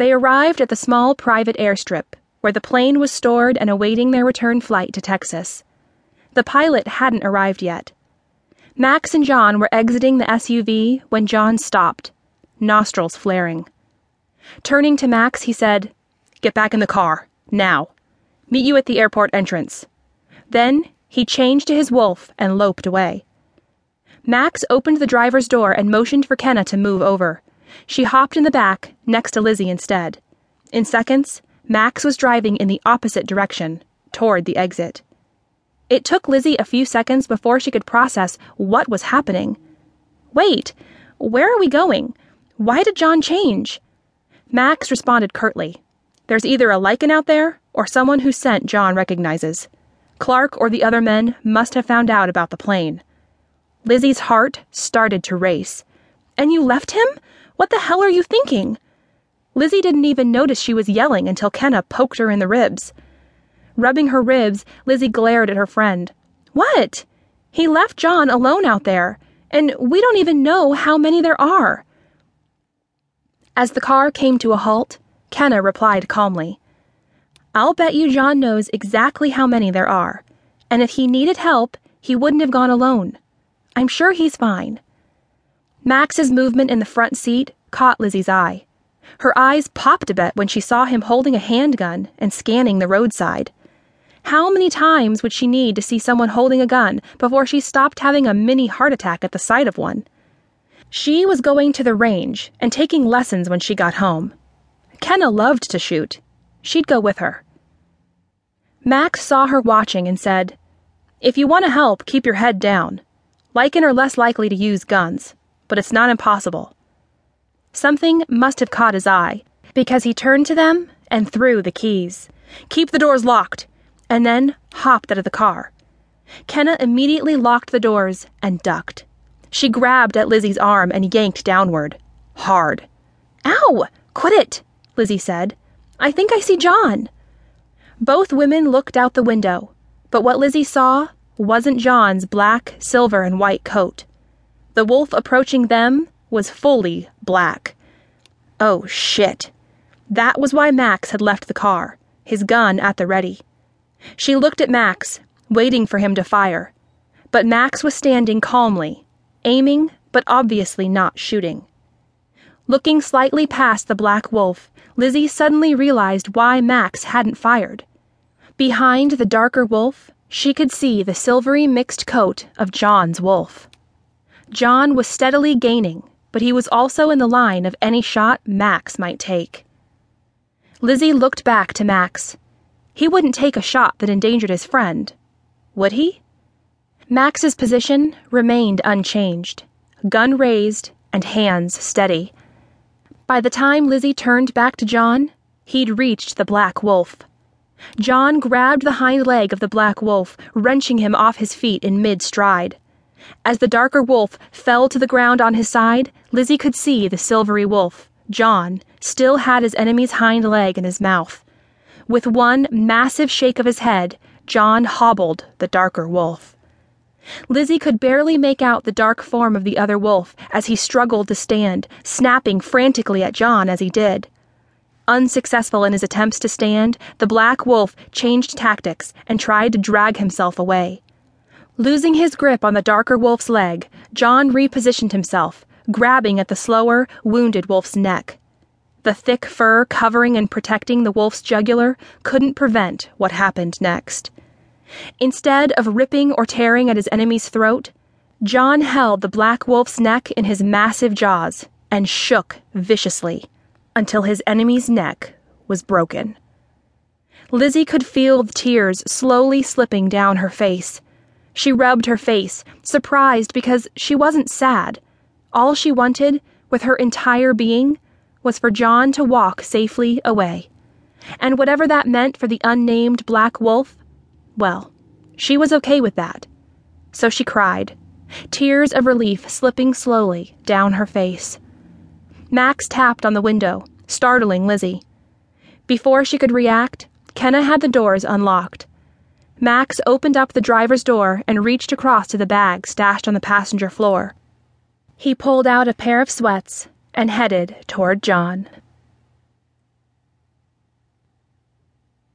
They arrived at the small private airstrip, where the plane was stored and awaiting their return flight to Texas. The pilot hadn't arrived yet. Max and John were exiting the SUV when John stopped, nostrils flaring. Turning to Max, he said, Get back in the car, now. Meet you at the airport entrance. Then he changed to his wolf and loped away. Max opened the driver's door and motioned for Kenna to move over. She hopped in the back, next to Lizzie instead. In seconds, Max was driving in the opposite direction, toward the exit. It took Lizzie a few seconds before she could process what was happening. Wait, where are we going? Why did John change? Max responded curtly. There's either a Lycan out there, or someone who sent John recognizes. Clark or the other men must have found out about the plane. Lizzie's heart started to race. And you left him? What the hell are you thinking? Lizzie didn't even notice she was yelling until Kenna poked her in the ribs. Rubbing her ribs, Lizzie glared at her friend. What? He left John alone out there, and we don't even know how many there are. As the car came to a halt, Kenna replied calmly. I'll bet you John knows exactly how many there are, and if he needed help, he wouldn't have gone alone. I'm sure he's fine. Max's movement in the front seat caught Lizzie's eye. Her eyes popped a bit when she saw him holding a handgun and scanning the roadside. How many times would she need to see someone holding a gun before she stopped having a mini heart attack at the sight of one? She was going to the range and taking lessons when she got home. Kenna loved to shoot, She'd go with her. Max saw her watching and said, If you want to help, keep your head down. Lycan are less likely to use guns, but it's not impossible. Something must have caught his eye, because he turned to them and threw the keys. Keep the doors locked, and then hopped out of the car. Kenna immediately locked the doors and ducked. She grabbed at Lizzie's arm and yanked downward. Hard. Ow! Quit it, Lizzie said, I think I see John. Both women looked out the window, but what Lizzie saw wasn't John's black, silver, and white coat. The wolf approaching them was fully black. Oh, shit. That was why Max had left the car, his gun at the ready. She looked at Max, waiting for him to fire. But Max was standing calmly, aiming, but obviously not shooting. Looking slightly past the black wolf, Lizzie suddenly realized why Max hadn't fired. Behind the darker wolf, she could see the silvery mixed coat of John's wolf. John was steadily gaining, but he was also in the line of any shot Max might take. Lizzie looked back to Max. He wouldn't take a shot that endangered his friend, would he? Max's position remained unchanged, gun raised and hands steady. By the time Lizzie turned back to John, he'd reached the black wolf. John grabbed the hind leg of the black wolf, wrenching him off his feet in mid stride. As the darker wolf fell to the ground on his side, Lizzie could see the silvery wolf, John, still had his enemy's hind leg in his mouth. With one massive shake of his head, John hobbled the darker wolf. Lizzie could barely make out the dark form of the other wolf as he struggled to stand, snapping frantically at John as he did. Unsuccessful in his attempts to stand, the black wolf changed tactics and tried to drag himself away. Losing his grip on the darker wolf's leg, John repositioned himself, grabbing at the slower, wounded wolf's neck. The thick fur covering and protecting the wolf's jugular couldn't prevent what happened next. Instead of ripping or tearing at his enemy's throat, John held the black wolf's neck in his massive jaws and shook viciously until his enemy's neck was broken. Lizzie could feel the tears slowly slipping down her face. She rubbed her face, surprised because she wasn't sad. All she wanted, with her entire being, was for John to walk safely away. And whatever that meant for the unnamed black wolf, well, she was okay with that. So she cried, tears of relief slipping slowly down her face. Max tapped on the window, startling Lizzie. Before she could react, Kenna had the doors unlocked. Max opened up the driver's door and reached across to the bag stashed on the passenger floor. He pulled out a pair of sweats and headed toward John.